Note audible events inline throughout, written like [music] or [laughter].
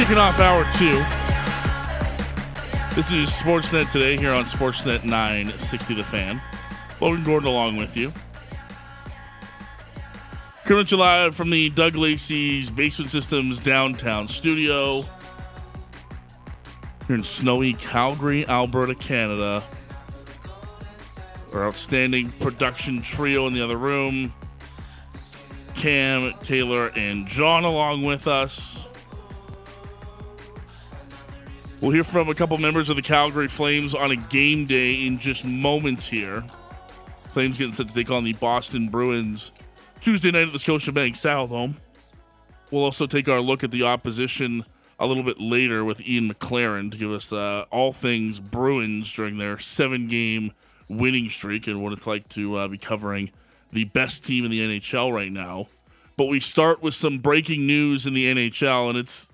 Kicking off hour two. This is Sportsnet today here on Sportsnet 960 The Fan. Logan Gordon along with you. Coming to live from the Doug Lacey's Basement Systems downtown studio here in snowy Calgary, Alberta, Canada. Our outstanding production trio in the other room. Cam, Taylor, and John along with us. We'll hear from a couple members of the Calgary Flames on a game day in just moments here. Flames getting set to take on the Boston Bruins Tuesday night at the Scotiabank home. We'll also take our look at the opposition a little bit later with Ian McLaren to give us uh, all things Bruins during their seven game winning streak and what it's like to uh, be covering the best team in the NHL right now. But we start with some breaking news in the NHL, and it's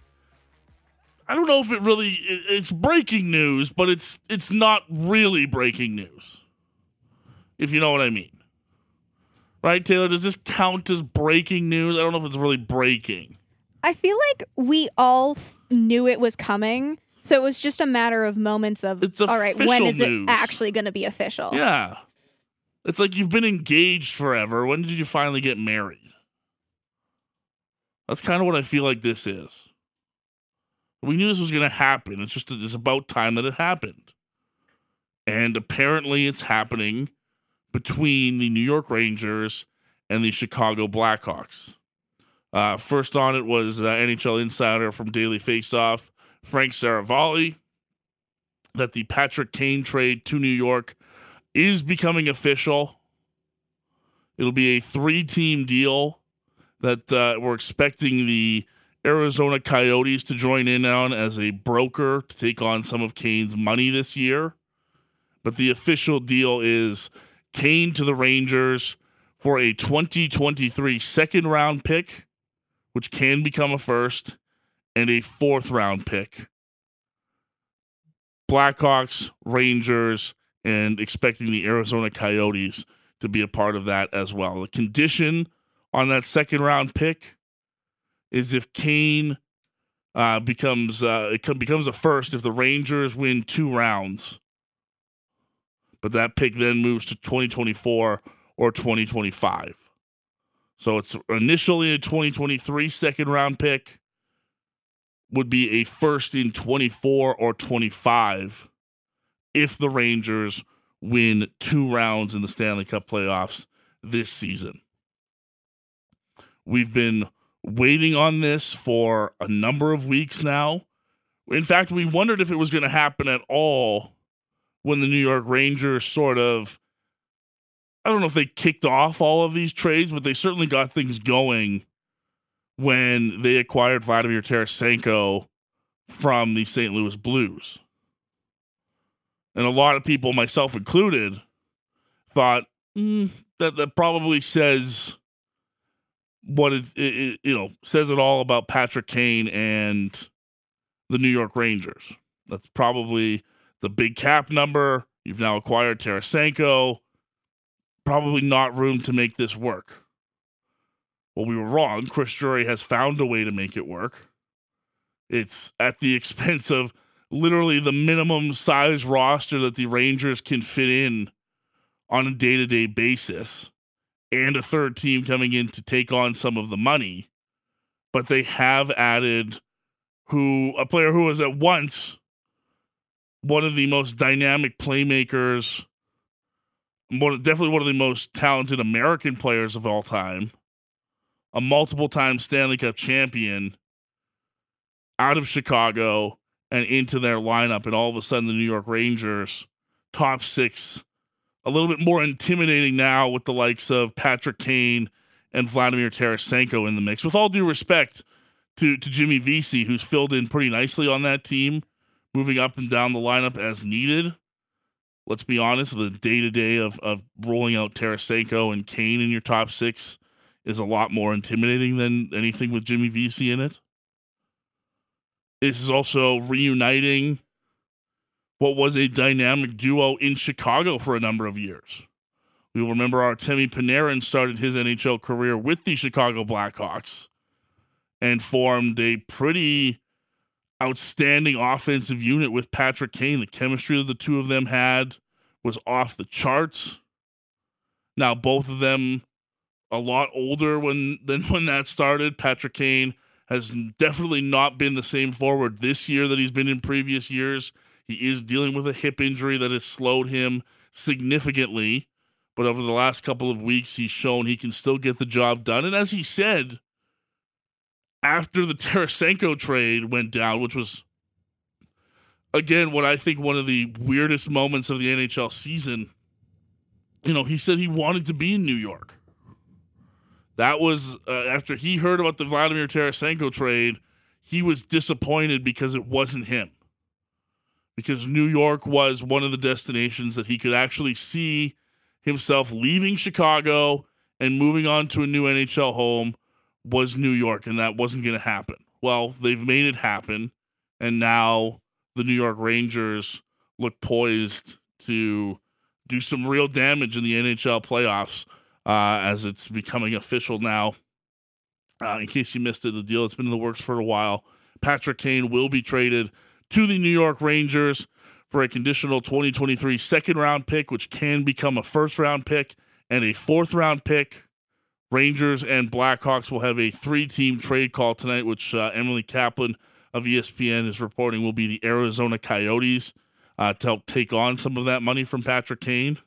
I don't know if it really it's breaking news, but it's it's not really breaking news. If you know what I mean. Right, Taylor, does this count as breaking news? I don't know if it's really breaking. I feel like we all f- knew it was coming. So it was just a matter of moments of It's all right, when is news. it actually going to be official? Yeah. It's like you've been engaged forever. When did you finally get married? That's kind of what I feel like this is. We knew this was going to happen. It's just it's about time that it happened. And apparently it's happening between the New York Rangers and the Chicago Blackhawks. Uh, first on it was uh, NHL insider from Daily Faceoff, Frank Seravalli, that the Patrick Kane trade to New York is becoming official. It'll be a three team deal that uh, we're expecting the Arizona Coyotes to join in on as a broker to take on some of Kane's money this year. But the official deal is Kane to the Rangers for a 2023 second round pick, which can become a first, and a fourth round pick. Blackhawks, Rangers, and expecting the Arizona Coyotes to be a part of that as well. The condition on that second round pick is if Kane uh, becomes uh, it becomes a first if the Rangers win two rounds, but that pick then moves to 2024 or 2025. So it's initially a 2023 second round pick would be a first in 24 or 25 if the Rangers win two rounds in the Stanley Cup playoffs this season. We've been waiting on this for a number of weeks now. In fact, we wondered if it was going to happen at all when the New York Rangers sort of I don't know if they kicked off all of these trades, but they certainly got things going when they acquired Vladimir Tarasenko from the St. Louis Blues. And a lot of people, myself included, thought mm, that that probably says what it, it, it you know says it all about Patrick Kane and the New York Rangers. That's probably the big cap number. You've now acquired Tarasenko. Probably not room to make this work. Well, we were wrong. Chris Drury has found a way to make it work. It's at the [laughs] expense of literally the minimum size roster that the Rangers can fit in on a day to day basis and a third team coming in to take on some of the money. But they have added who a player who was at once one of the most dynamic playmakers, one, definitely one of the most talented American players of all time, a multiple time Stanley Cup champion out of Chicago and into their lineup. And all of a sudden, the New York Rangers, top six a little bit more intimidating now with the likes of Patrick Kane and Vladimir Tarasenko in the mix. With all due respect to, to Jimmy Vesey, who's filled in pretty nicely on that team, moving up and down the lineup as needed. Let's be honest, the day to day of rolling out Tarasenko and Kane in your top six is a lot more intimidating than anything with Jimmy Vesey in it. This is also reuniting what was a dynamic duo in Chicago for a number of years. We will remember Artemi Panarin started his NHL career with the Chicago Blackhawks and formed a pretty outstanding offensive unit with Patrick Kane. The chemistry that the two of them had was off the charts. Now both of them a lot older when than when that started. Patrick Kane has definitely not been the same forward this year that he's been in previous years. He is dealing with a hip injury that has slowed him significantly. But over the last couple of weeks, he's shown he can still get the job done. And as he said, after the Tarasenko trade went down, which was, again, what I think one of the weirdest moments of the NHL season, you know, he said he wanted to be in New York. That was uh, after he heard about the Vladimir Tarasenko trade, he was disappointed because it wasn't him because New York was one of the destinations that he could actually see himself leaving Chicago and moving on to a new NHL home was New York, and that wasn't going to happen. Well, they've made it happen, and now the New York Rangers look poised to do some real damage in the NHL playoffs uh, as it's becoming official now. Uh, in case you missed it, the deal it's been in the works for a while. Patrick Kane will be traded to the New York Rangers for a conditional 2023 second round pick, which can become a first round pick and a fourth round pick. Rangers and Blackhawks will have a three team trade call tonight, which uh, Emily Kaplan of ESPN is reporting will be the Arizona Coyotes uh, to help take on some of that money from Patrick Kane.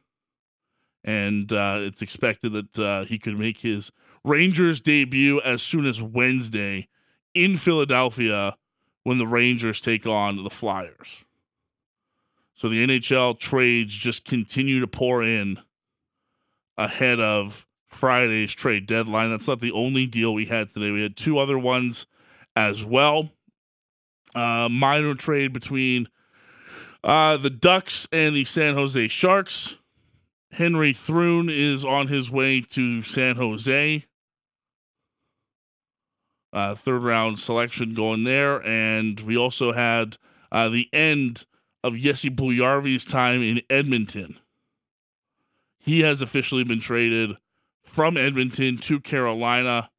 And uh, it's expected that uh, he could make his Rangers debut as soon as Wednesday in Philadelphia when the Rangers take on the Flyers. So the NHL trades just continue to pour in ahead of Friday's trade deadline. That's not the only deal we had today. We had two other ones as well. Uh, minor trade between uh, the Ducks and the San Jose Sharks. Henry Thrun is on his way to San Jose uh, third round selection going there. And we also had uh, the end of Jesse Puljujarvi's time in Edmonton. He has officially been traded from Edmonton to Carolina.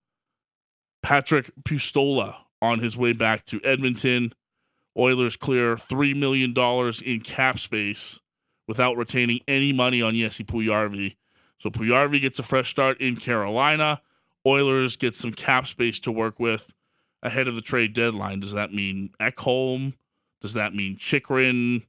Patrik Puistola on his way back to Edmonton. Oilers clear $3 million in cap space without retaining any money on Jesse Puljujarvi. So Puljujarvi gets a fresh start in Carolina. Oilers get some cap space to work with ahead of the trade deadline. Does that mean Ekholm? Does that mean Chychrun,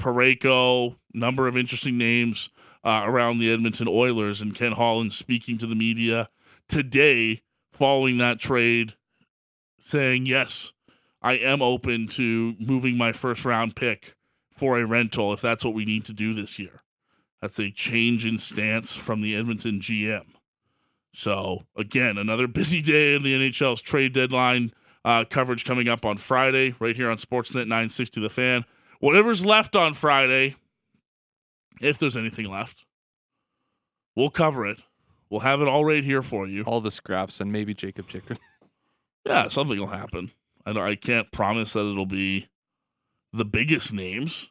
Parayko? Number of interesting names uh, around the Edmonton Oilers. And Ken Holland speaking to the media today following that trade, saying, Yes, I am open to moving my first round pick for a rental if that's what we need to do this year. That's a change in stance from the Edmonton GM. So again, another [laughs] busy day in the NHL's trade deadline uh, coverage coming up on Friday, right here on Sportsnet 960 The Fan. Whatever's left on Friday, if there's anything left, we'll cover it. We'll have it all right here for you. All the scraps and maybe Jacob Chychrun. Yeah, something will happen. I, I can't promise that it'll be the biggest names,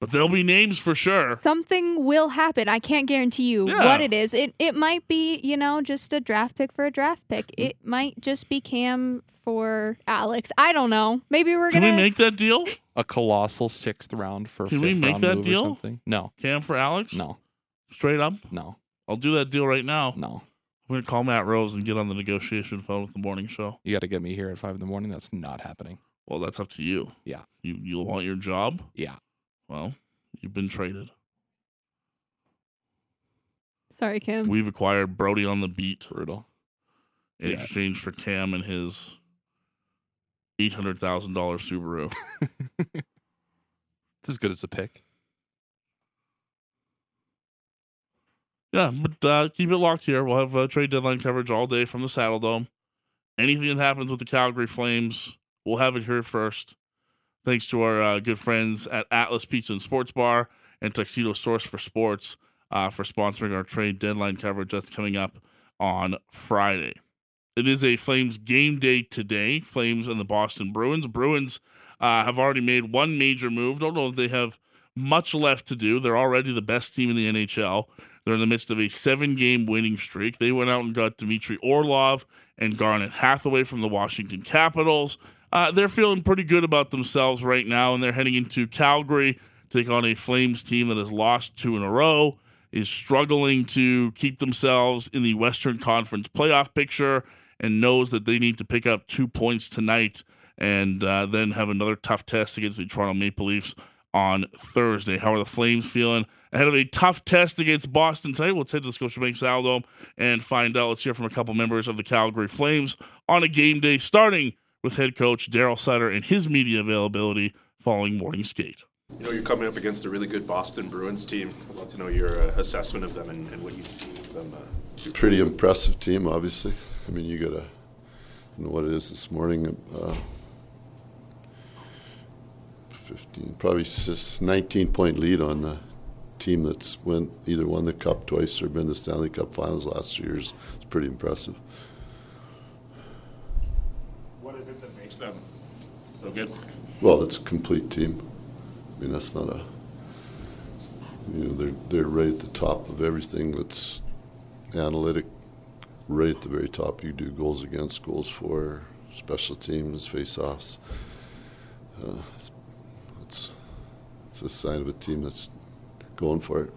but there'll be names for sure. Something will happen. I can't guarantee you Yeah. what it is. It it might be, you know, just a draft pick for a draft pick. Mm. It might just be Cam for Alex. I don't know. Maybe we're Can gonna we make that deal? A colossal sixth round for Can fifth we make round that deal? something. No, Cam for Alex? no, Straight up? no, I'll do that deal right now. no. I'm going to call Matt Rose and get on the negotiation phone with the morning show. You got to get me here at five in the morning. That's not happening. Well, that's up to you. Yeah. You you want your job? Yeah. Well, you've been traded. Sorry, Cam. We've acquired Brody on the beat Brutal. in Yeah. exchange for Cam and his eight hundred thousand dollars Subaru. [laughs] It's as good as a pick. Yeah, but uh, keep it locked here. We'll have uh, trade deadline coverage all day from the Saddle Dome. Anything that happens with the Calgary Flames, we'll have it here first. Thanks to our uh, good friends at Atlas Pizza and Sports Bar and Tuxedo Source for Sports uh, for sponsoring our trade deadline coverage that's coming up on Friday. It is a Flames game day today. Flames and the Boston Bruins. Bruins uh, have already made one major move. Don't know if they have much left to do. They're already the best team in the NHL. They're in the midst of a seven game winning streak. They went out and got Dmitry Orlov and Garnet Hathaway from the Washington Capitals. Uh, they're feeling pretty good about themselves right now, and they're heading into Calgary to take on a Flames team that has lost two in a row, is struggling to keep themselves in the Western Conference playoff picture, and knows that they need to pick up two points tonight and uh, then have another tough test against the Toronto Maple Leafs on Thursday. How are the Flames feeling? ahead of a tough test against Boston tonight. We'll take the Scotiabank Saddledome and find out. Let's hear from a couple members of the Calgary Flames on a game day, starting with head coach Daryl Sutter and his media availability following morning skate. You know, you're coming up against a really good Boston Bruins team. I'd love to know your uh, assessment of them and, and what you've seen of them. Uh, Pretty impressive team, obviously. I mean, you got to know what it is this morning. Uh, 15, probably 19 point lead on the team that's went either won the cup twice or been to Stanley Cup Finals last year years. It's pretty impressive. What is it that makes them so good? Well, it's a complete team. I mean, that's not a. You know, they're they're right at the top of everything that's analytic. Right at the very top, you do goals against, goals for, special teams, face-offs. Uh, it's, it's it's a sign of a team that's going for it.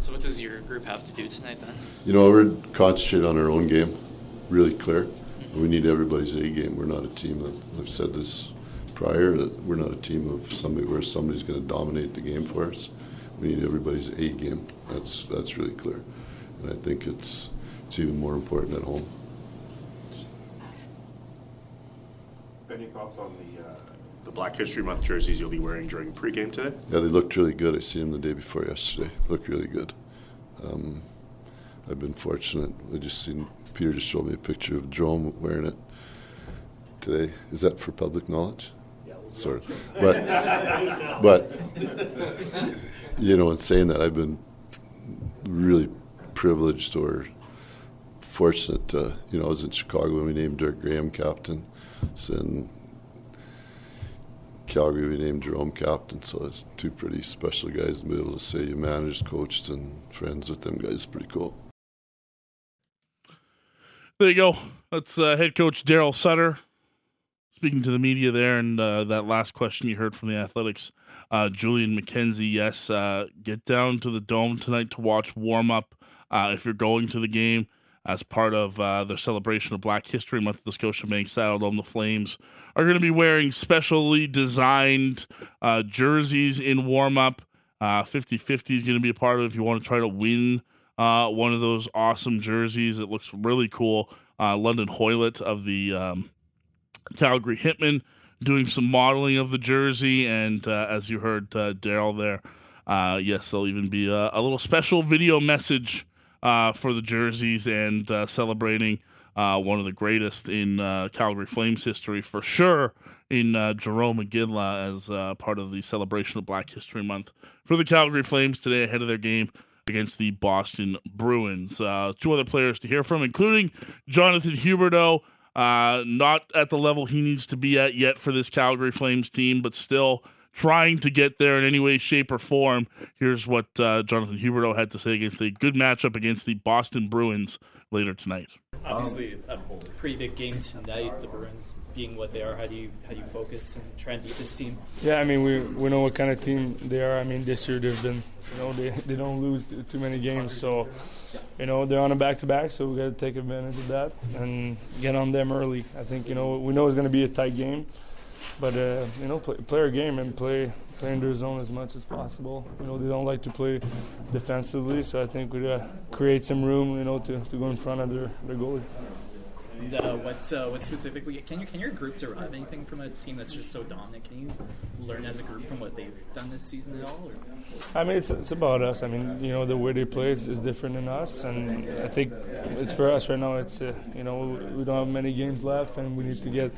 So, what does your group have to do tonight then? You know, we're concentrate on our own game, really clear. We need everybody's A game. We're not a team that I've said this prior that we're not a team of somebody where somebody's going to dominate the game for us. We need everybody's A game. That's that's really clear, and I think it's it's even more important at home. Any thoughts on the uh, the Black History Month jerseys you'll be wearing during pregame today? Yeah, they looked really good. I seen them the day before yesterday. Looked really good. Um, I've been fortunate. I just seen Peter just showed me a picture of Jerome wearing it today. Is that for public knowledge? Yeah. Sort of. But, but you know, in saying that, I've been really privileged or fortunate. To, you know, I was in Chicago when we named Dirk Graham captain. So Calgary, we named Jerome captain, so it's two pretty special guys to be able to say you managed, coached, and friends with them guys. Pretty cool. There you go. That's uh, head coach Daryl Sutter speaking to the media there, and uh, that last question you heard from the Athletic's, uh, Julian McKenzie. Yes, uh, get down to the dome tonight to watch warm up. Uh, if you're going to the game, as part of uh, their celebration of Black History Month, the Scotiabank Saddledome, the Flames are going to be wearing specially designed jerseys in warm up. 50 50 is going to be a part of it if you want to try to win uh, one of those awesome jerseys. It looks really cool. Uh, London Hoylett of the um, Calgary Hitmen doing some modeling of the jersey. And uh, as you heard Daryl there, yes, there'll even be a, a little special video message uh, for the jerseys and uh, celebrating uh, one of the greatest in uh, Calgary Flames history for sure in uh, Jarome Iginla as uh, part of the celebration of Black History Month for the Calgary Flames today ahead of their game against the Boston Bruins. two other players to hear from, including Jonathan Huberdeau. not at the level he needs to be at yet for this Calgary Flames team, but still trying to get there in any way, shape, or form. Here's what uh, Jonathan Huberdeau had to say against a good matchup against the Boston Bruins later tonight. Obviously, a pretty big game tonight. The Bruins being what they are, how do you how do you focus and try and beat this team? Yeah, I mean we we know what kind of team they are. I mean this year they've been you know they they don't lose too many games, so you know they're on a back to back, so we got to take advantage of that and get on them early. I think you know we know it's going to be a tight game but uh, you know, play, play our game and play play in their zone as much as possible. You know, they don't like to play defensively, so I think we gotta create some room, you know, to, to go in front of their, their goalie. And uh, what uh, what specifically can you can your group derive anything from a team that's just so dominant? Can you learn as a group from what they've done this season at all? Or? I mean, it's, it's about us. I mean, you know, the way they play is, is different than us, and I think it's for us right now. It's uh, you know we don't have many games left, and we need to get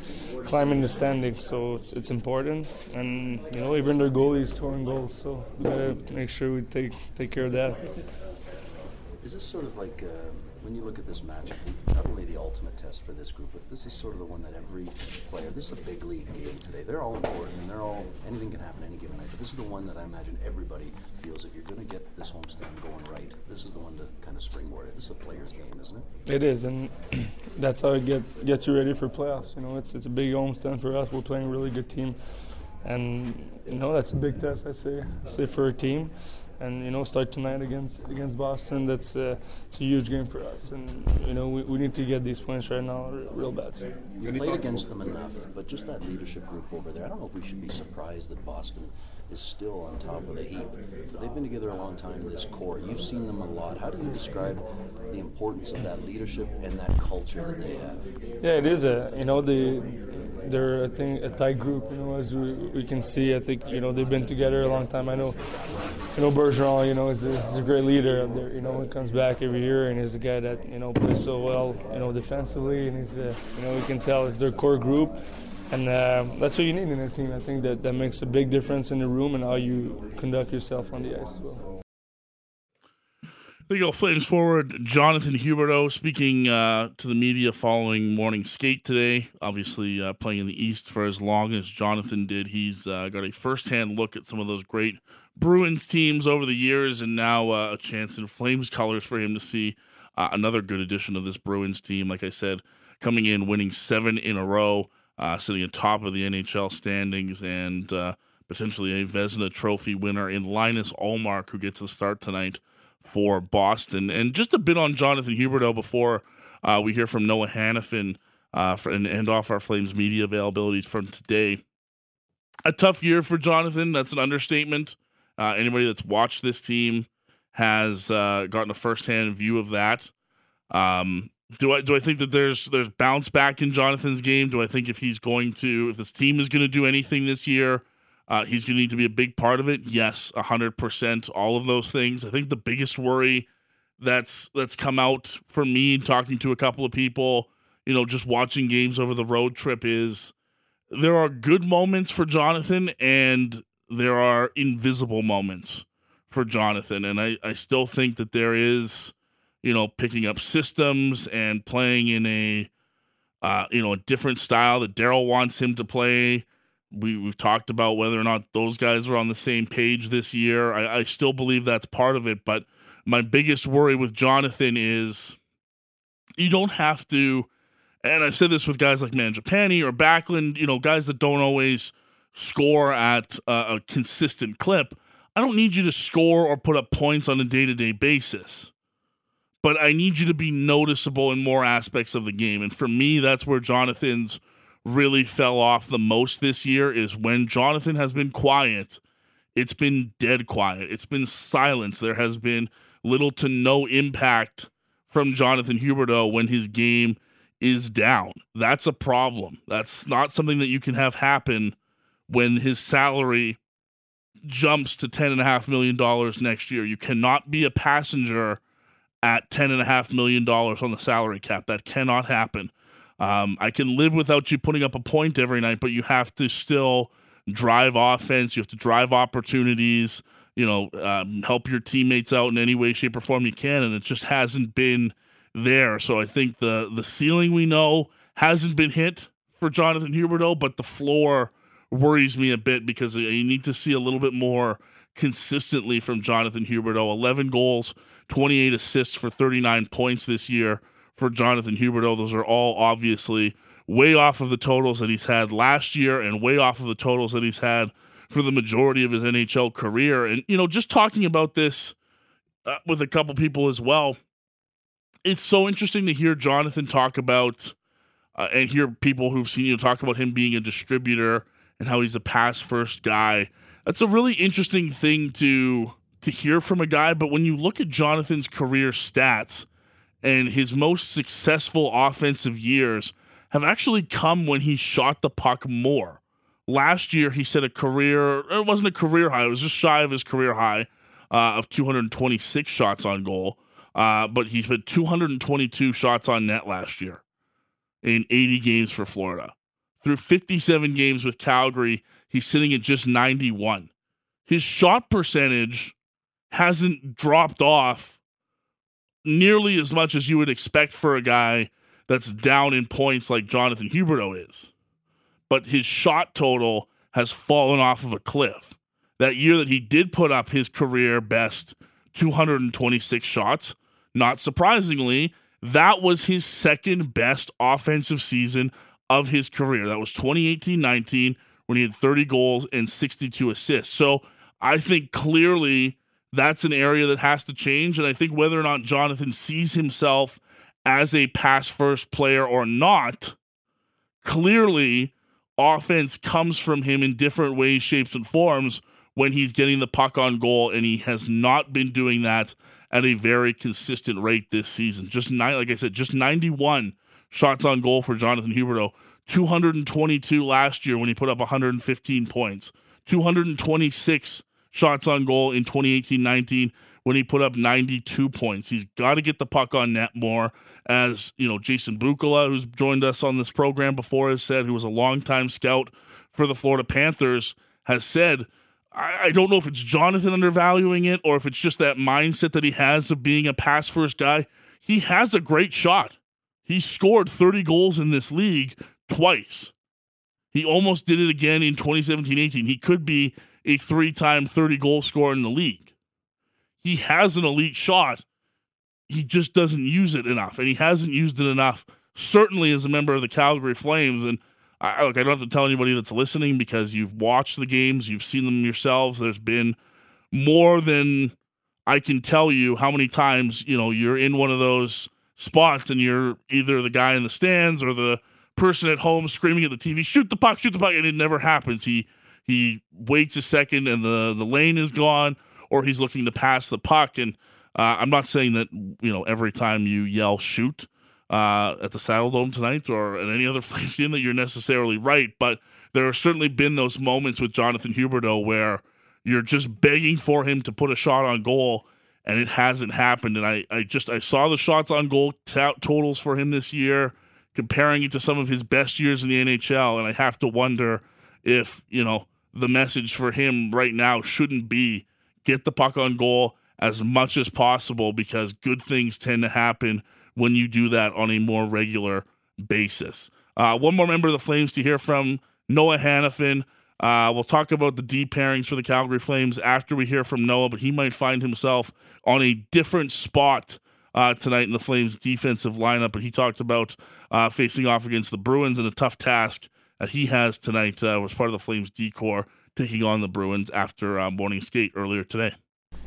climbing the standings, so it's, it's important. And you know, even their goalies scoring goals, so we gotta make sure we take take care of that. Is this sort of like uh, when you look at this match, not only the ultimate test for this group, but this is sort of the one that every player. This is a big league game today. They're all important, and they're all anything can happen any given night. But this is the one that I imagine everybody feels if you're going to get this homestand going right, this is the one to kind of springboard it. This is a player's game, isn't it? It is, and [clears throat] that's how it gets gets you ready for playoffs. You know, it's it's a big homestand for us. We're playing a really good team, and you know that's a big test. I say, I say for a team, and you know start tonight against against Boston. That's uh, it's a huge game for us, and you know we, we need to get these points right now, r- real bad. You played against them enough, but just that leadership group over there. I don't know if we should be surprised that Boston is still on top of the heap. But They've been together a long time. This core, you've seen them a lot. How do you describe the importance of that leadership and that culture that they have? Yeah, it is a you know the they're I think a tight group. You know, as we, we can see, I think you know they've been together a long time. I know, you know Bergeron. You know is a, is a great leader there. You know, he comes back every year and he's a guy that you know plays so well. You know, defensively, and he's a, you know we can tell it's their core group. And uh, that's what you need in a team. I think that, that makes a big difference in the room and how you conduct yourself on the ice as well. There you go, Flames forward Jonathan Huberdeau speaking uh, to the media following morning skate today. Obviously, uh, playing in the East for as long as Jonathan did. He's uh, got a first-hand look at some of those great Bruins teams over the years, and now uh, a chance in Flames colors for him to see uh, another good addition of this Bruins team. Like I said, coming in, winning seven in a row, uh, sitting atop of the NHL standings, and potentially a Vezina Trophy winner in Linus Ullmark, who gets the start tonight for Boston. And just a bit on Jonathan Huberdeau before uh, we hear from Noah Hanifin uh, for, and end off our Flames media availabilities from today. A tough year for Jonathan. That's an understatement. Uh, anybody that's watched this team has uh, gotten a firsthand view of that. Um, do I do I think that there's there's bounce back in Jonathan's game? Do I think if he's going to if this team is going to do anything this year, uh, he's going to need to be a big part of it. Yes, hundred percent. All of those things. I think the biggest worry that's that's come out for me talking to a couple of people, you know, just watching games over the road trip is there are good moments for Jonathan and there are invisible moments for Jonathan, and I I still think that there is, you know, picking up systems and playing in a, uh, you know, a different style that Daryl wants him to play we, we've talked about whether or not those guys are on the same page this year. I, I still believe that's part of it, but my biggest worry with Jonathan is you don't have to. And I've said this with guys like Mangiapane or Backlund, you know, guys that don't always score at a, a consistent clip. I don't need you to score or put up points on a day to day basis, but I need you to be noticeable in more aspects of the game. And for me, that's where Jonathan's really fell off the most this year is when Jonathan has been quiet, it's been dead quiet. It's been silence. There has been little to no impact from Jonathan Huberdeau when his game is down. That's a problem. That's not something that you can have happen when his salary jumps to $10.5 million next year. You cannot be a passenger at $10.5 million on the salary cap. That cannot happen. Um, I can live without you putting up a point every night, but you have to still drive offense. You have to drive opportunities. You know, um, help your teammates out in any way, shape, or form you can, and it just hasn't been there. So I think the the ceiling we know hasn't been hit for Jonathan Huberdeau, but the floor worries me a bit because you need to see a little bit more consistently from Jonathan Huberdeau. 11 goals, 28 assists for 39 points this year for Jonathan Huberdeau. Those are all obviously way off of the totals that he's had last year and way off of the totals that he's had for the majority of his NHL career. And, you know, just talking about this uh, with a couple people as well, it's so interesting to hear Jonathan talk about uh, and hear people who've seen you talk about him being a distributor and how he's a pass first guy. That's a really interesting thing to to hear from a guy. But when you look at Jonathan's career stats, and his most successful offensive years have actually come when he shot the puck more. Last year, he set a career, it wasn't a career high, it was just shy of his career high uh, of 226 shots on goal. Uh, but he had 222 shots on net last year in 80 games for Florida. Through 57 games with Calgary, he's sitting at just 91. His shot percentage hasn't dropped off nearly as much as you would expect for a guy that's down in points like Jonathan Huberdeau is. But his shot total has fallen off of a cliff. That year that he did put up his career best 226 shots, not surprisingly, that was his second best offensive season of his career. That was 2018 19 when he had 30 goals and 62 assists. So I think clearly that's an area that has to change. And I think whether or not Jonathan sees himself as a pass first player or not, clearly offense comes from him in different ways, shapes, and forms when he's getting the puck on goal. And he has not been doing that at a very consistent rate this season. Just nine, like I said, just 91 shots on goal for Jonathan Huberdeau. 222 last year when he put up 115 points. 226 shots on goal in 2018-19 when he put up 92 points. He's got to get the puck on net more. As you know, Jason Bukala, who's joined us on this program before, has said, who was a longtime scout for the Florida Panthers, has said I, I don't know if it's Jonathan undervaluing it or if it's just that mindset that he has of being a pass first guy. He has a great shot. He scored 30 goals in this league twice. He almost did it again in 2017 18. He could be a three time 30 goal scorer in the league. He has an elite shot. He just doesn't use it enough. And he hasn't used it enough, certainly as a member of the Calgary Flames. And I, look, I don't have to tell anybody that's listening because you've watched the games, you've seen them yourselves. There's been more than I can tell you how many times you know you're in one of those spots and you're either the guy in the stands or the person at home screaming at the TV, "Shoot the puck! Shoot the puck!" and it never happens. He he waits a second and the the lane is gone, or he's looking to pass the puck. And uh, I'm not saying that you know every time you yell "shoot." uh, at the Saddle Dome tonight or at any other [laughs] Flames game that you're necessarily right, but there have certainly been those moments with Jonathan Huberdeau where you're just begging for him to put a shot on goal and it hasn't happened. And I, I just I saw the shots on goal t- totals for him this year, comparing it to some of his best years in the NHL, and I have to wonder if you know the message for him right now shouldn't be get the puck on goal as much as possible because good things tend to happen when you do that on a more regular basis. Uh, one more member of the Flames to hear from Noah Hanifin. Uh, we'll talk about the D pairings for the Calgary Flames after we hear from Noah, but he might find himself on a different spot uh, tonight in the Flames defensive lineup. But he talked about uh, facing off against the Bruins and a tough task that he has tonight uh, was part of the Flames D corps taking on the Bruins after uh, morning skate earlier today.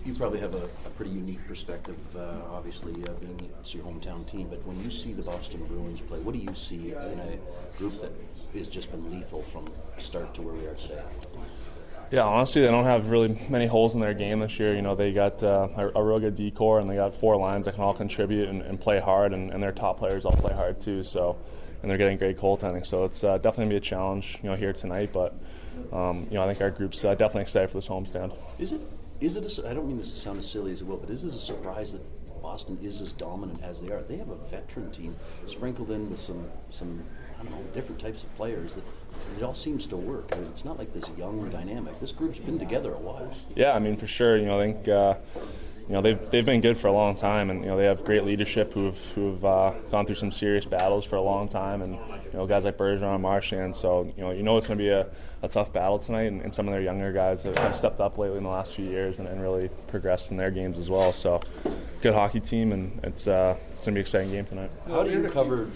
You probably have a, a pretty unique perspective, uh, obviously, uh, being it's your hometown team. But when you see the Boston Bruins play, what do you see in a group that has just been lethal from start to where we are today? Yeah, honestly, they don't have really many holes in their game this year. You know, they got uh, a, a, real good D corps, and they got four lines that can all contribute and, and play hard, and, and, their top players all play hard too. So, and they're getting great goaltending. So it's uh, definitely gonna be a challenge, you know, here tonight. But um, you know, I think our group's uh, definitely excited for this homestand. Is it is it? A, I don't mean this to sound as silly as it will, but is it a surprise that Boston is as dominant as they are? They have a veteran team sprinkled in with some some I don't know different types of players that it all seems to work. I mean, it's not like this young dynamic. This group's been together a while. Yeah, I mean for sure. You know, I think. Uh, you know they've they've been good for a long time, and you know they have great leadership who've who've uh, gone through some serious battles for a long time, and you know guys like Bergeron and Marchand. So you know you know it's going to be a, a tough battle tonight, and, and, some of their younger guys have, have, stepped up lately in the last few years and, and, really progressed in their games as well. So good hockey team, and it's uh, it's going to be an exciting game tonight. How do you cover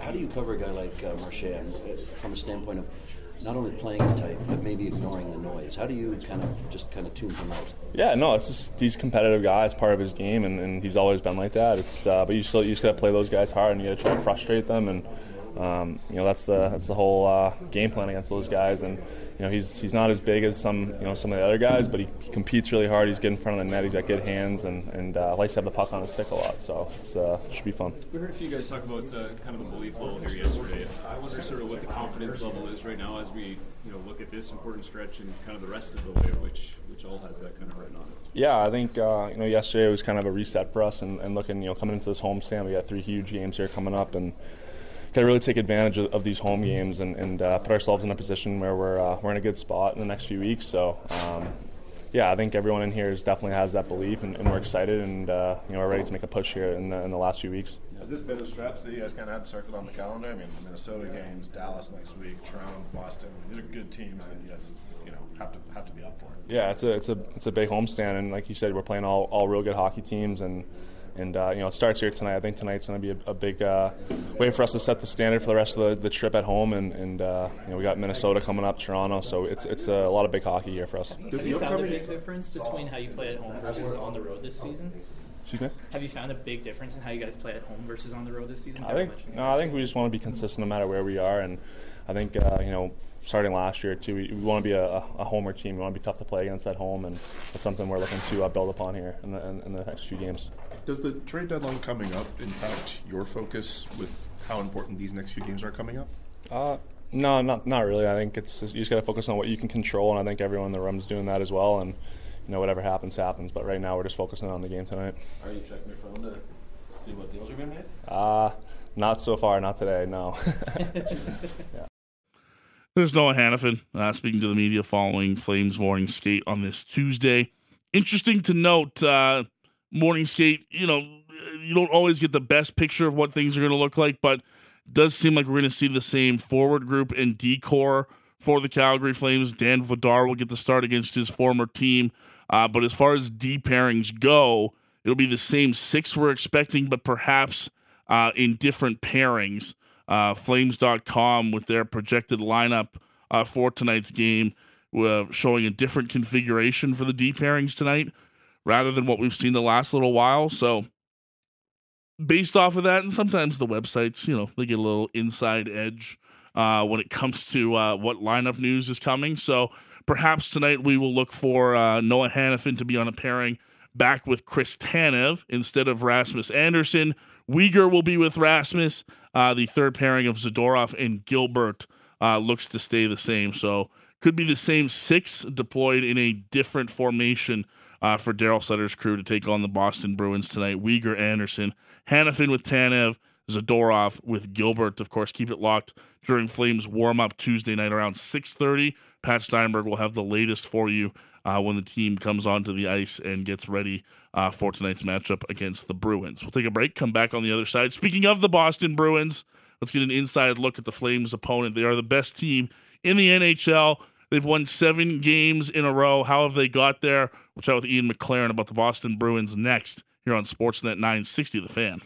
how do you cover a guy like uh, Marchand uh, from a standpoint of not only playing the type, but maybe ignoring the noise. How do you kind of just kind of tune him out? Yeah, no, it's just he's a competitive guy. It's part of his game, and, and he's always been like that. It's uh, but you still you just got to play those guys hard, and you got to try to frustrate them and um, you know that's the that's the whole uh, game plan against those guys. And you know he's he's not as big as some you know some of the other guys, but he, he competes really hard. He's good in front of the net. He's got good hands and and uh, likes to have the puck on his stick a lot. So it's uh, should be fun. We heard a few guys talk about uh, kind of the belief level here yesterday. I wonder sort of what the confidence level is right now as we you know look at this important stretch and kind of the rest of the way, which which all has that kind of written on it. Yeah, I think uh, you know yesterday was kind of a reset for us, and, and looking you know coming into this homestand, we got three huge games here coming up, and got to really take advantage of, of, these home games and, and uh, put ourselves in a position where we're uh, we're in a good spot in the next few weeks. So. Um, yeah, I think everyone in here is definitely has that belief, and, and we're excited, and uh, you know we're ready to make a push here in the, in the last few weeks. Has this been a stretch that you guys kind of had circled on the calendar? I mean, Minnesota games, Dallas next week, Toronto, Boston. These are good teams that you guys, you know, have to have to be up for. Yeah, it's a it's a it's a big homestand, and like you said, we're playing all, all real good hockey teams, and and uh, you know it starts here tonight. I think tonight's going to be a, a big uh, way for us to set the standard for the rest of the, the trip at home. And, and uh, you know we got Minnesota coming up, Toronto, so it's it's a lot of big hockey here for us. Have you found a big difference between how you play at home versus on the road this season? Excuse me. Have you found a big difference in how you guys play at home versus on the road this season? I think no, I think we just want to be consistent no matter where we are, and I think uh, you know starting last year too, we, we want to be a, a, homer team. We want to be tough to play against at home, and that's something we're looking to uh, build upon here in the, in, in the next few games. Does the trade deadline coming up impact your focus with how important these next few games are coming up? Uh, no, not not really. I think it's you just got to focus on what you can control, and I think everyone in the room is doing that as well. And you know, whatever happens, happens. But right now, we're just focusing on the game tonight. Are you checking your phone to see what deals are being made? Uh, not so far. Not today. No. [laughs] [laughs] yeah. There's Noah Hanifin uh, speaking to the media following Flames morning skate on this Tuesday. Interesting to note. Uh, morning skate, you know, you don't always get the best picture of what things are going to look like, but does seem like we're going to see the same forward group and D corps for the Calgary Flames. Dan Vladar will get the start against his former team. Uh, but as far as D pairings go, it'll be the same six we're expecting, but perhaps uh, in different pairings. Uh, Flames.com with their projected lineup uh, for tonight's game, uh, showing a different configuration for the D pairings tonight rather than what we've seen the last little while. So, based off of that, and sometimes the websites, you know, they get a little inside edge uh, when it comes to uh, what lineup news is coming. So, perhaps tonight we will look for uh, Noah Hanifin to be on a pairing back with Chris Tanev instead of Rasmus Andersson. Weegar will be with Rasmus. Uh, the third pairing of Zadorov and Gilbert uh, looks to stay the same. So, could be the same six deployed in a different formation uh, for Daryl Sutter's crew to take on the Boston Bruins tonight. Weegar, Andersson, Hanifin with Tanev, Zadorov with Gilbert. Of course, keep it locked during Flames warm up Tuesday night around 6:30. Pat Steinberg will have the latest for you uh, when the team comes onto the ice and gets ready uh, for tonight's matchup against the Bruins. We'll take a break, come back on the other side. Speaking of the Boston Bruins, let's get an inside look at the Flames' opponent. They are the best team in the NHL. They've won seven games in a row. How have they got there? We'll chat with Ian McLaren about the Boston Bruins next here on Sportsnet 960 The Fan.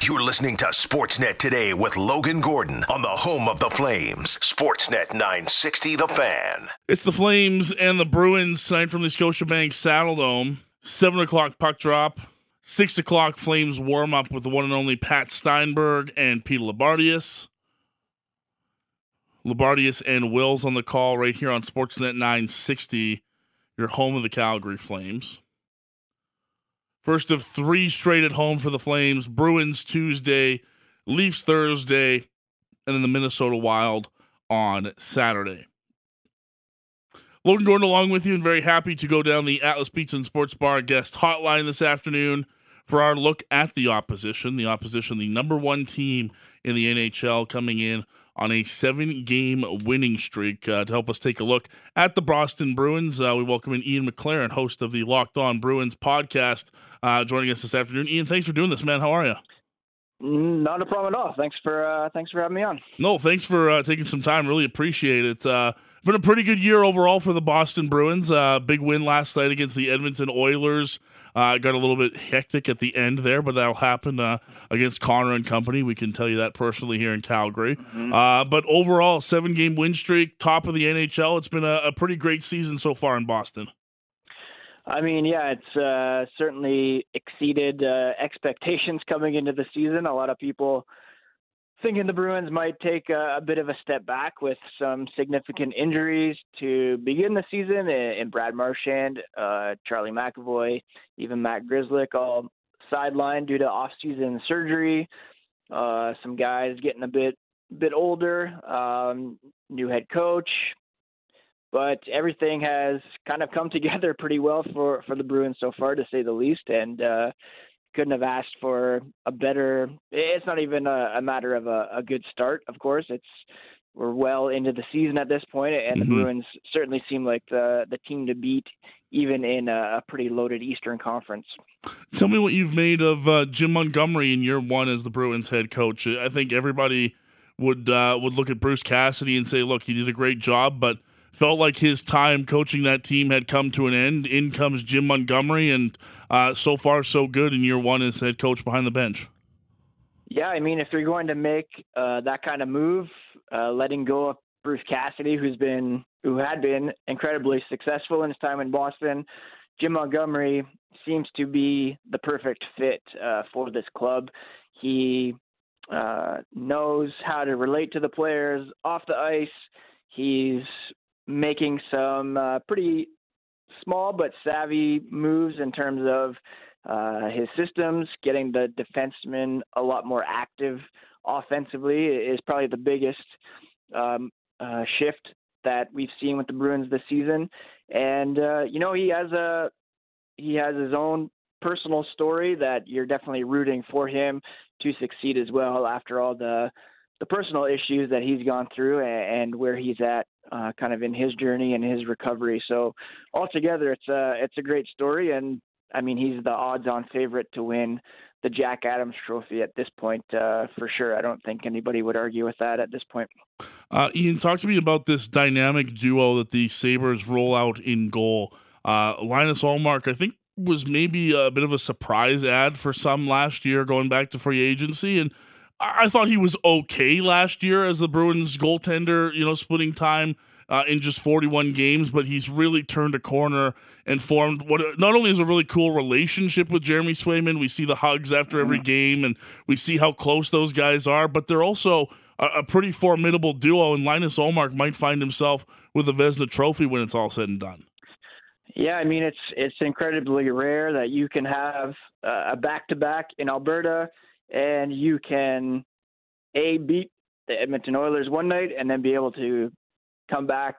You're listening to Sportsnet today with Logan Gordon on the home of the Flames. Sportsnet 960 The Fan. It's the Flames and the Bruins tonight from the Scotiabank Saddledome. 7 o'clock puck drop. 6 o'clock Flames warm up with the one and only Pat Steinberg and Pete Loubardias. Loubardias and Wills on the call right here on Sportsnet 960, your home of the Calgary Flames. First of three straight at home for the Flames Bruins Tuesday, Leafs Thursday, and then the Minnesota Wild on Saturday. Logan Gordon along with you and very happy to go down the Atlas Pizza and Sports Bar guest hotline this afternoon for our look at the opposition. The opposition, the number one team in the NHL, coming in on a seven game winning streak. Uh, to help us take a look at the Boston Bruins, uh, we welcome in Ian McLaren, host of the Locked On Bruins podcast, uh, joining us this afternoon. Ian, thanks for doing this, man. How are you? Mm, not a problem at all. Thanks for uh, thanks for having me on. No, thanks for uh, taking some time. Really appreciate it. Uh, been a pretty good year overall for the Boston Bruins. Uh, big win last night against the Edmonton Oilers. Uh, got a little bit hectic at the end there, but that'll happen uh, against Connor and company. We can tell you that personally here in Calgary. Mm-hmm. Uh, but overall, seven game win streak, top of the NHL. It's been a, a, pretty great season so far in Boston. I mean, yeah, it's uh, certainly exceeded uh, expectations coming into the season. A lot of people thinking the Bruins might take a, a, bit of a step back with some significant injuries to begin the season in, Brad Marchand, uh, Charlie McAvoy, even Matt Grzelcyk all sidelined due to off-season surgery. Uh, some guys getting a bit bit older, um, new head coach, but everything has kind of come [laughs] together pretty well for for the Bruins so far, to say the least. And uh, couldn't have asked for a better. It's not even a, a matter of a, a, good start. Of course, it's we're well into the season at this point, and mm-hmm. the Bruins certainly seem like the the team to beat, even in a, a pretty loaded Eastern Conference. Tell me what you've made of uh, Jim Montgomery in year one as the Bruins head coach. I think everybody would uh, would look at Bruce Cassidy and say, "Look, he did a great job," but felt like his time coaching that team had come to an end. In comes Jim Montgomery, and uh, so far so good in year one as head coach behind the bench. Yeah, I mean, if you're going to make uh, that kind of move, uh, letting go of Bruce Cassidy, who's been who had been incredibly successful in his time in Boston, Jim Montgomery seems to be the perfect fit uh, for this club. He uh, knows how to relate to the players off the ice. He's making some uh, pretty small but savvy moves in terms of uh, his systems, getting the defensemen a lot more active offensively is probably the biggest um, uh, shift that we've seen with the Bruins this season. And uh, you know, he has a he has his own personal story that you're definitely rooting for him to succeed as well after all the the personal issues that he's gone through and, where he's at uh, kind of in his journey and his recovery. So altogether, it's a it's a great story, and I mean he's the odds-on favorite to win the Jack Adams Trophy at this point uh, for sure. I don't think anybody would argue with that at this point. Uh, Ian, talk to me about this dynamic duo that the Sabres roll out in goal. Uh, Linus Ullmark, I think, was maybe a bit of a surprise ad for some last year, going back to free agency, and I thought he was okay last year as the Bruins goaltender, you know, splitting time uh, in just 41 games, but he's really turned a corner and formed what not only is a really cool relationship with Jeremy Swayman, we see the hugs after every game and we see how close those guys are, but they're also a, a pretty formidable duo, and Linus Ullmark might find himself with the Vezina Trophy when it's all said and done. Yeah, I mean it's it's incredibly rare that you can have uh, a back to back in Alberta and you can a beat the Edmonton Oilers one night and then be able to come back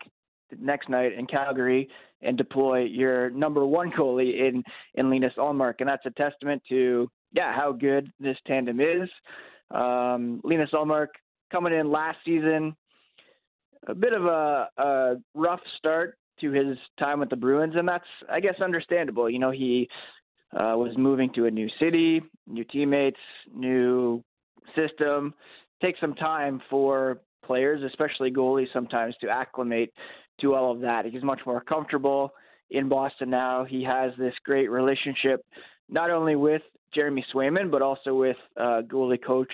the next night in Calgary and deploy your number one goalie in in Linus Ullmark, and that's a testament to yeah how good this tandem is. Um, Linus Ullmark coming in last season, a bit of a, a rough start to his time with the Bruins, and that's I guess understandable. You know he uh, was moving to a new city, new teammates, new system. Takes some time for players, especially goalies, sometimes to acclimate to all of that. He's much more comfortable in Boston now. He has this great relationship, not only with Jeremy Swayman, but also with uh, goalie coach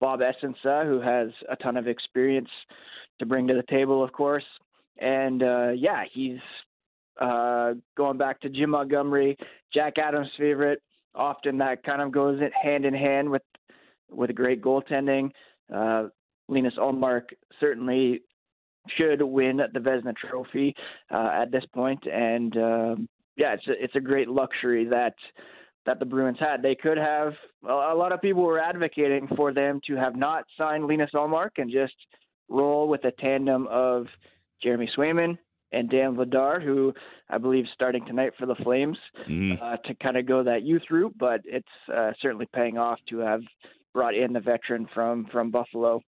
Bob Essensa, who has a ton of experience to bring to the table, of course. And uh, yeah, he's uh, going back to Jim Montgomery, Jack Adams' favorite. Often that kind of goes hand in hand with with great goaltending. Uh, Linus Ullmark certainly should win the Vezina Trophy uh, at this point, and um, yeah, it's a, it's a great luxury that that the Bruins had. They could have a lot of people were advocating for them to have not signed Linus Ullmark and just roll with a tandem of Jeremy Swayman and Dan Vladar, who I believe is starting tonight for the Flames, mm. uh, to kind of go that youth route. But it's uh, certainly paying off to have brought in the veteran from from Buffalo.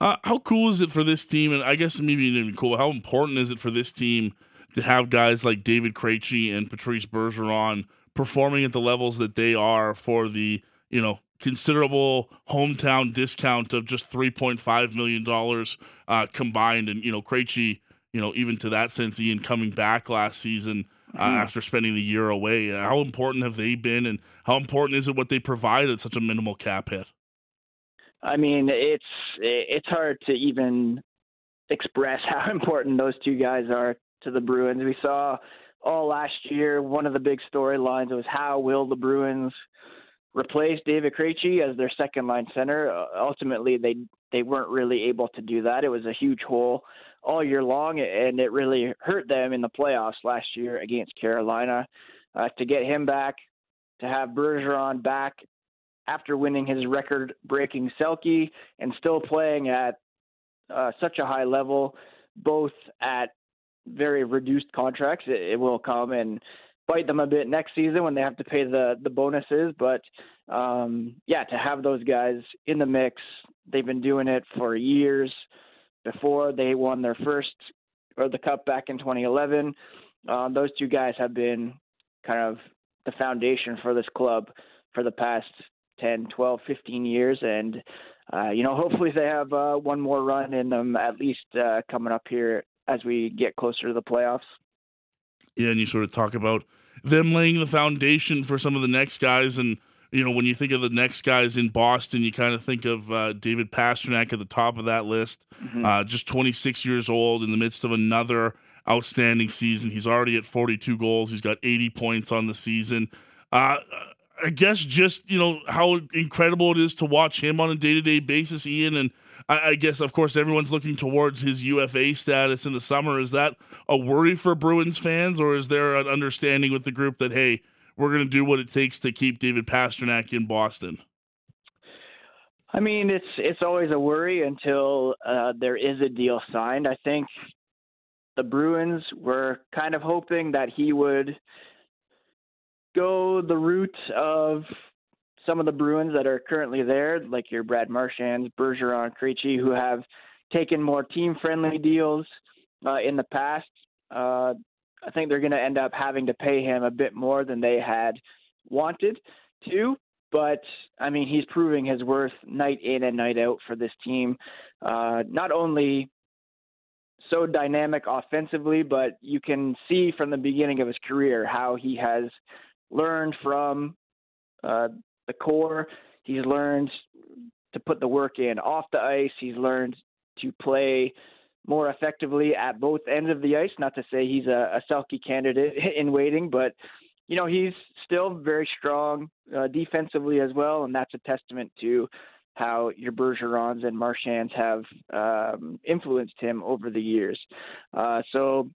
Uh, how cool is it for this team? And I guess maybe even cool. How important is it for this team to have guys like David Krejci and Patrice Bergeron performing at the levels that they are for the you know considerable hometown discount of just three point five million dollars uh, combined? And you know Krejci you know, even to that sense, Ian coming back last season uh, mm. after spending the year away. How important have they been, and how important is it what they provide at such a minimal cap hit? I mean, it's it's hard to even express [laughs] how important those two guys are to the Bruins. We saw all last year one of the big storylines was how will the Bruins replace David Krejci as their second line center. Uh, ultimately, they they weren't really able to do that. It was a huge hole all year long, and it really hurt them in the playoffs last year against Carolina. Uh, to get him back, to have Bergeron back after winning his record-breaking Selke and still playing at uh, such a high level, both at very reduced contracts. It, it, will come and bite them a bit next season when they have to pay the the bonuses. But um, yeah, to have those guys in the mix, they've been doing it for years. Before they won their first or the cup back in 2011, um, those two guys have been kind of the foundation for this club for the past 10, 12, 15 years, and uh, you know, [laughs] hopefully they have uh, one more run in them at least uh, coming up here as we get closer to the playoffs. Yeah, and you sort of talk about them laying the foundation for some of the next guys, and you know, when you think of the next guys in Boston, you kind of think of uh, David Pastrnak at the top of that list. Mm-hmm. Uh, just 26 years old in the midst of another outstanding season. He's already at 42 goals. He's got 80 points on the season. Uh, I guess just you know how incredible it is to watch him on a day to day basis, Ian. And I, I, guess of course everyone's looking towards his UFA status in the summer. Is that a worry for Bruins fans, or is there an understanding with the group that hey, we're going to do what it takes to keep David Pastrnak in Boston? I mean, it's it's always a worry until uh, there is a deal signed. I think the Bruins were kind of hoping that he would go the route of some of the Bruins that are currently there, like your Brad Marchands, Bergeron, Krejci, who have taken more team-friendly deals uh, in the past. Uh, I think they're going to end up having to pay him a bit more than they had wanted to. But I mean, he's proving his worth night in and night out for this team. Uh, not only so dynamic offensively, but you can see from the beginning of his career how he has learned from uh, the core. He's learned to put the work in off the ice. He's learned to play more effectively at both ends of the ice. Not to say he's a, a Selke candidate [laughs] in waiting, but you know he's still very strong uh, defensively as well, and that's a testament to how your Bergerons and Marchands have um, influenced him over the years. Uh, so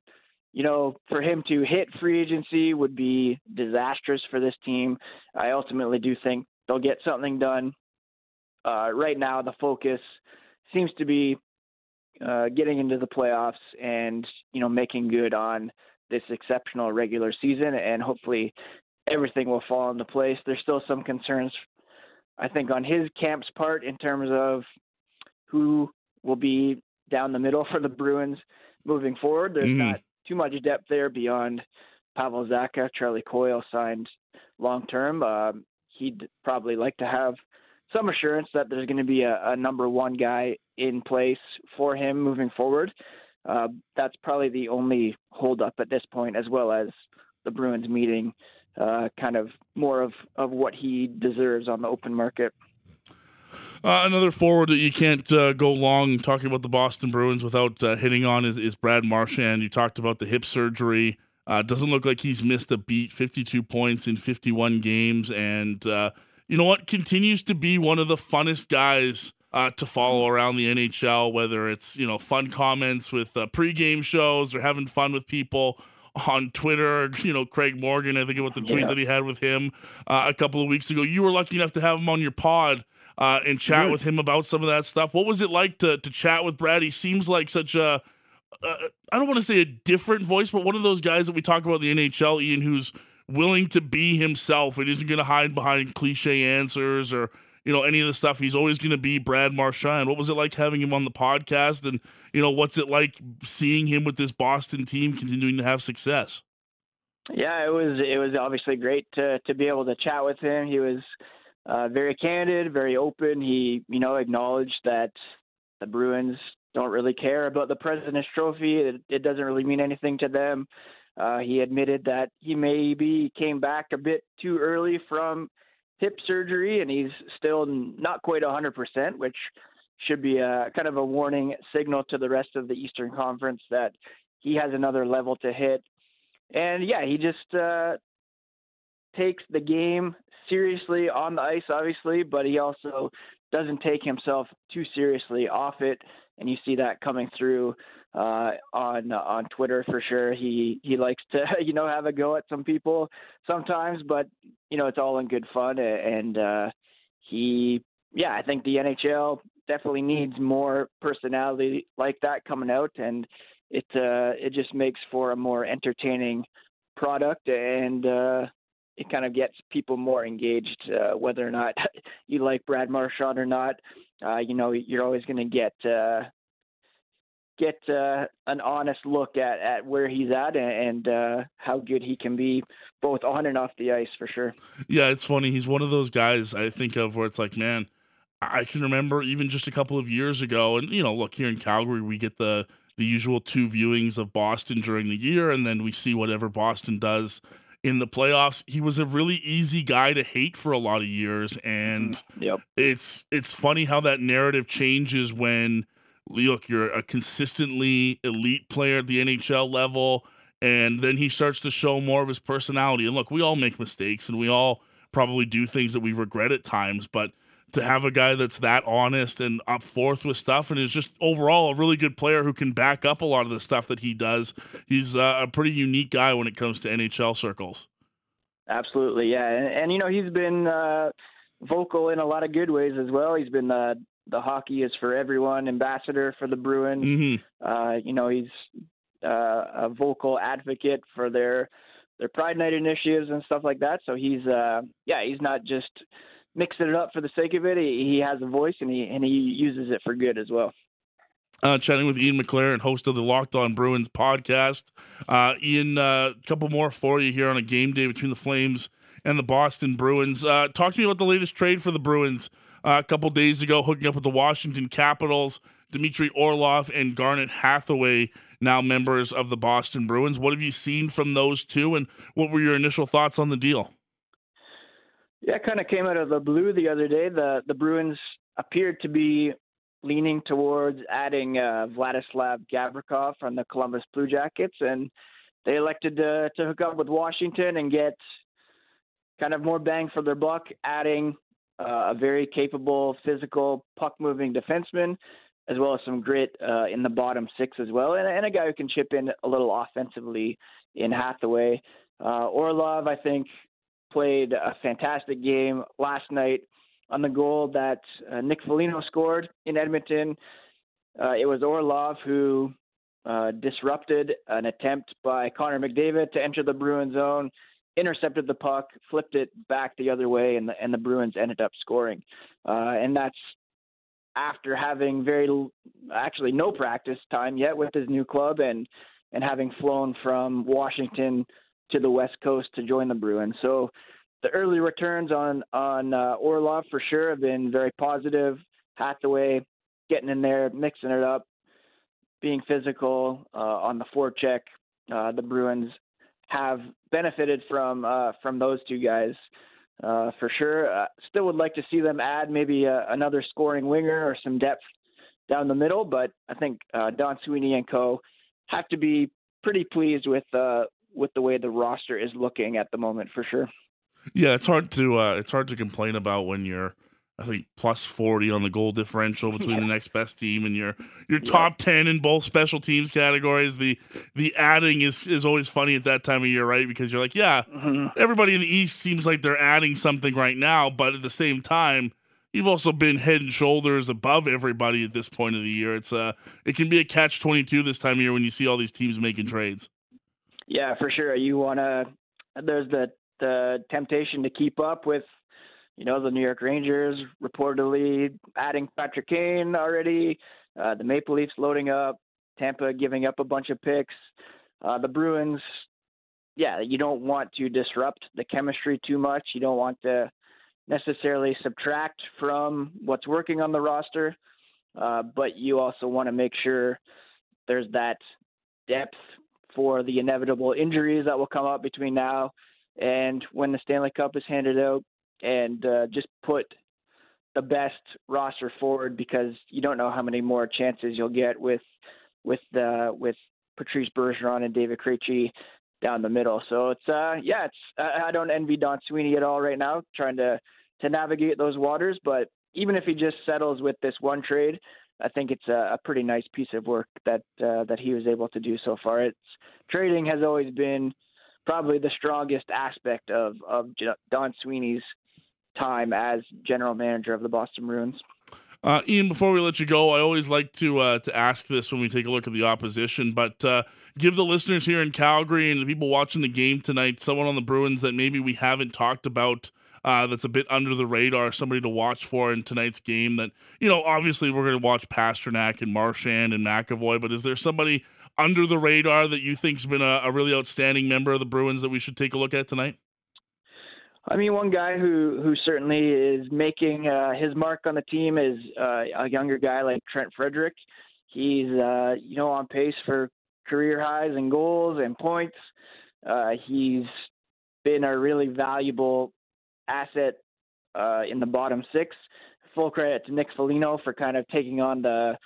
you know, for him to hit free agency would be disastrous for this team. I ultimately do think they'll get something done. Uh, right now, the focus seems to be uh, getting into the playoffs and you know making good on this exceptional regular season, and hopefully everything will fall into place. There's still some concerns, I think, on his camp's part in terms of who will be down the middle [laughs] for the Bruins moving forward. There's mm. not too much depth there beyond Pavel Zacha. Charlie Coyle signed long term. Um, he'd probably like to have some assurance that there's going to be a, a number one guy in place for him moving forward. Uh, that's probably the only holdup at this point, as well as the Bruins meeting uh, kind of more of, of what he deserves on the open market. Uh, another forward that you can't uh, go long talking about the Boston Bruins without uh, hitting on is, is Brad Marchand. You talked about the hip surgery. Uh, doesn't look like he's missed a beat. 52 points in 51 games, and uh, you know what? Continues to be one of the funnest guys uh, to follow around the NHL. Whether it's you know fun comments with pregame shows or having fun with people on Twitter. [laughs] You know, Craig Morgan. I think about the tweet yeah. that he had with him a couple of weeks ago. You were lucky enough to have him on your pod uh, and chat with him about some of that stuff. What was it like to to chat with Brad? He seems like such a uh, I don't want to say a different voice, but one of those guys that we talk about the NHL, Ian, who's willing to be himself and isn't going to hide behind cliche answers or you know any of the stuff. He's always going to be Brad Marchand. What was it like having him on the podcast, and you know what's it like seeing him with this Boston team continuing to have success? Yeah, it was it was obviously great to to be able to chat with him. He was uh, very candid, very open. He, you know, acknowledged that the Bruins don't really care about the President's Trophy. It, it doesn't really mean anything to them. Uh, he admitted that he maybe came back a bit too early from hip surgery, and he's still not quite 100%, which should be a kind of a warning signal to the rest of the Eastern Conference that he has another level to hit. And yeah, he just uh, takes the game seriously on the ice, obviously, but he also doesn't take himself too seriously off it, and you see that coming through uh, on on Twitter for sure. He he likes to [laughs] you know have a go at some people sometimes, but you know it's all in good fun, and uh, he yeah I think the NHL definitely needs more personality like that coming out, and it uh, it just makes for a more entertaining product and. Uh, it kind of gets people more engaged, uh, whether or not [laughs] you like Brad Marchand or not. Uh, you know, you're always going to get uh, get uh, an honest look at, at where he's at and, uh, how good he can be both on and off the ice for sure. Yeah, it's funny. He's one of those guys I think of where it's like, man, I can remember even just a couple of years ago, and you know, look here in Calgary, we get the the usual two viewings of Boston during the year, and then we see whatever Boston does in the playoffs. He was a really easy guy to hate for a lot of years, and mm-hmm. yep. it's it's funny how that narrative changes when look, you're a consistently elite player at the NHL level, and then he starts to show more of his personality. And look, we all make mistakes and we all probably do things that we regret at times, but to have a guy that's that honest and up forth with stuff and is just overall a really good player who can back up a lot of the stuff that he does. He's uh, a pretty unique guy when it comes to NHL circles. Absolutely, yeah, and, and you know he's been uh, vocal in a lot of good ways as well. He's been uh, the hockey is for everyone ambassador for the Bruins. Mm-hmm. Uh, you know, he's uh, a vocal advocate for their their Pride Night initiatives and stuff like that. So he's uh, yeah, he's not just mixing it up for the sake of it. He, he has a voice and he and he uses it for good as well. Uh, chatting with Ian McLaren, host of the Locked On Bruins podcast. Uh, Ian, a uh, couple more for you here on a game day between the Flames and the Boston Bruins. Uh, talk to me about the latest trade for the Bruins uh, a couple days ago, hooking up with the Washington Capitals. Dmitry Orlov and Garnet Hathaway, now members of the Boston Bruins. What have you seen from those two, and what were your initial thoughts on the deal? Yeah, it kind of came out of the blue the other day. The the Bruins appeared to be leaning towards adding uh, Vladislav Gavrikov from the Columbus Blue Jackets, and they elected to, to hook up with Washington and get kind of more bang for their buck, adding uh, a very capable, physical, puck moving defenseman, as well as some grit uh, in the bottom six as well, and, and, a guy who can chip in a little offensively in Hathaway. Uh, Orlov, I think, played a fantastic game last night on the goal that uh, Nick Foligno scored in Edmonton. Uh, it was Orlov who uh, disrupted an attempt by Connor McDavid to enter the Bruin zone intercepted the puck, flipped it back the other way, and the and the Bruins ended up scoring. Uh, and that's after having very actually no practice time yet with his new club and and having flown from Washington to the West Coast to join the Bruins. So the early returns on on uh, Orlov for sure have been very positive. Hathaway getting in there, mixing it up, being physical uh, on the forecheck. Uh, the Bruins have benefited from uh, from those two guys uh, for sure. Uh, still would like to see them add maybe uh, another scoring winger or some depth down the middle, but I think Don Sweeney and co have to be pretty pleased with with the way the roster is looking at the moment for sure. Yeah, it's hard to uh, it's hard to complain about when you're I think plus forty on the goal differential between yeah. the next best team and your your top yeah. ten in both special teams categories. The the adding is is always funny at that time of year, right? Because you're like, yeah, mm-hmm. everybody in the East seems like they're adding something right now, but at the same time, you've also been head and shoulders above everybody at this point of the year. It's uh it can be a catch twenty two this time of year when you see all these teams making trades. Yeah, for sure. You wanna there's the the temptation to keep up with you know, the New York Rangers reportedly adding Patrick Kane already, uh, the Maple Leafs loading up, Tampa giving up a bunch of picks, uh, the Bruins. Yeah, you don't want to disrupt the chemistry too much. You don't want to necessarily subtract from what's working on the roster, uh, but you also want to make sure there's that depth for the inevitable injuries that will come up between now and when the Stanley Cup is handed out and uh, just put the best roster forward because you don't know how many more chances you'll get with with uh, with Patrice Bergeron and David Krejci down the middle. So it's uh yeah, it's I don't envy Don Sweeney at all right now, trying to to navigate those waters. But even if he just settles with this one trade, I think it's a, a pretty nice piece of work that uh, that he was able to do so far. It's trading has always been probably the strongest aspect of of Don Sweeney's time as general manager of the Boston Bruins. Uh, Ian, before we let you go, I always like to uh, to ask this when we take a look at the opposition, but uh, give the listeners here in Calgary and the people watching the game tonight someone on the Bruins that maybe we haven't talked about uh, that's a bit under the radar, somebody to watch for in tonight's game. That you know, obviously we're going to watch Pastrnak and Marchand and McAvoy, but is there somebody under the radar that you think's been a, a really outstanding member of the Bruins that we should take a look at tonight? I mean, one guy who who certainly is making uh, his mark on the team is uh, a younger guy like Trent Frederic. He's uh, you know on pace for career highs in goals and points. Uh, he's been a really valuable asset uh, in the bottom six. Full credit to Nick Foligno for kind of taking on the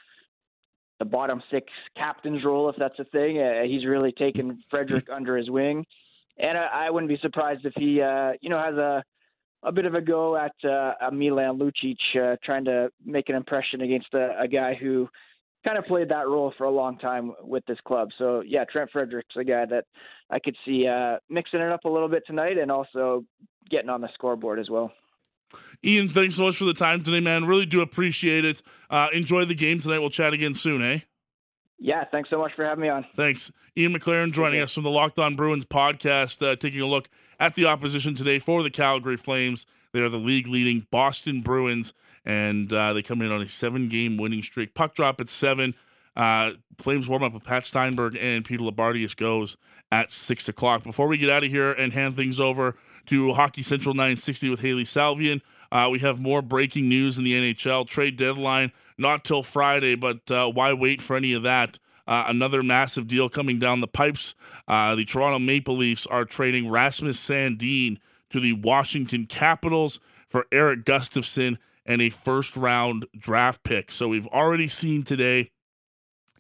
the bottom six captain's role, if that's a thing. Uh, he's really taken Frederic under his wing and I, I wouldn't be surprised if he, uh, you know, has a a bit of a go at uh, a Milan Lucic, uh, trying to make an impression against a, a guy who kind of played that role for a long time with this club. So yeah, Trent Frederic's a guy that I could see uh, mixing it up a little bit tonight, and also getting on the scoreboard as well. Ian, thanks so much for the time today, man. Really do appreciate it. Uh, enjoy the game tonight. We'll chat again soon, eh? Yeah, thanks so much for having me on. Thanks. Ian McLaren joining us from the Locked On Bruins podcast, uh, taking a look at the opposition today for the Calgary Flames. They are the league leading Boston Bruins, and uh, they come in on a seven game winning streak. Puck drop at seven. Uh, Flames warm up with Pat Steinberg and Peter Loubardias goes at six o'clock. Before we get out of here and hand things over to Hockey Central 960 with Hailey Salvian, uh, we have more breaking news in the NHL trade deadline not till Friday, but uh, why wait for any of that? Uh, another massive deal coming down the pipes. Uh, the Toronto Maple Leafs are trading Rasmus Sandin to the Washington Capitals for Erik Gustafsson and a first round draft pick. So we've already seen today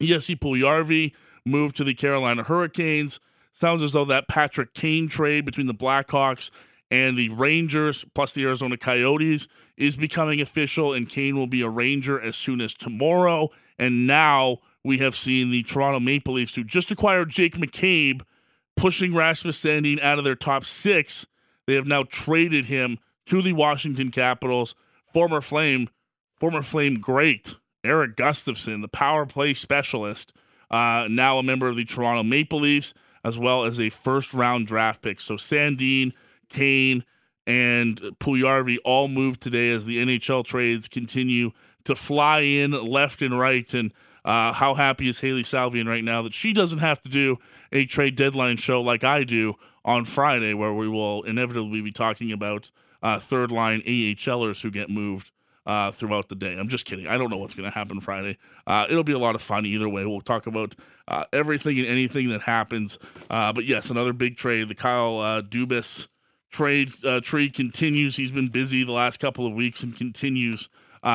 Jesse Puljujarvi move to the Carolina Hurricanes. Sounds as though that Patrick Kane trade between the Blackhawks and the Rangers plus the Arizona Coyotes is becoming official, and Kane will be a Ranger as soon as tomorrow. And now we have seen the Toronto Maple Leafs, who just acquired Jake McCabe, pushing Rasmus Sandin out of their top six. They have now traded him to the Washington Capitals. Former Flame, former Flame great Erik Gustafsson, the power play specialist, uh, now a member of the Toronto Maple Leafs, as well as a first round draft pick. So Sandin, Kane, and Puljujarvi all moved today as the NHL trades continue to fly in left and right. And uh, how happy is Hailey Salvian right now that she doesn't have to do a trade deadline show like I do on Friday, where we will inevitably be talking about uh, third line AHLers who get moved uh, throughout the day. I'm just kidding. I don't know what's going to happen Friday. Uh, it'll be a lot of fun either way. We'll talk about uh, everything and anything that happens. Uh, but yes, another big trade. The Kyle uh, Dubas trade uh, tree continues. He's been busy the last couple of weeks and continues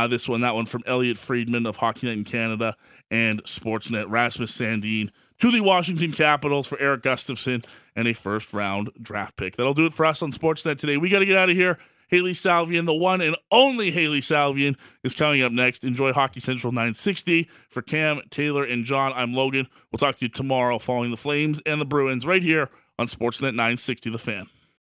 this one. That one from Elliotte Friedman of Hockey Night in Canada and Sportsnet. Rasmus Sandin to the Washington Capitals for Erik Gustafsson and a first round draft pick. That'll do it for us on Sportsnet today. We got to get out of here. Hailey Salvian, the one and only Hailey Salvian, is coming up next. Enjoy Hockey Central 960. For Cam, Taylor, and John, I'm Logan. We'll talk to you tomorrow following the Flames and the Bruins right here on Sportsnet 960 The Fan.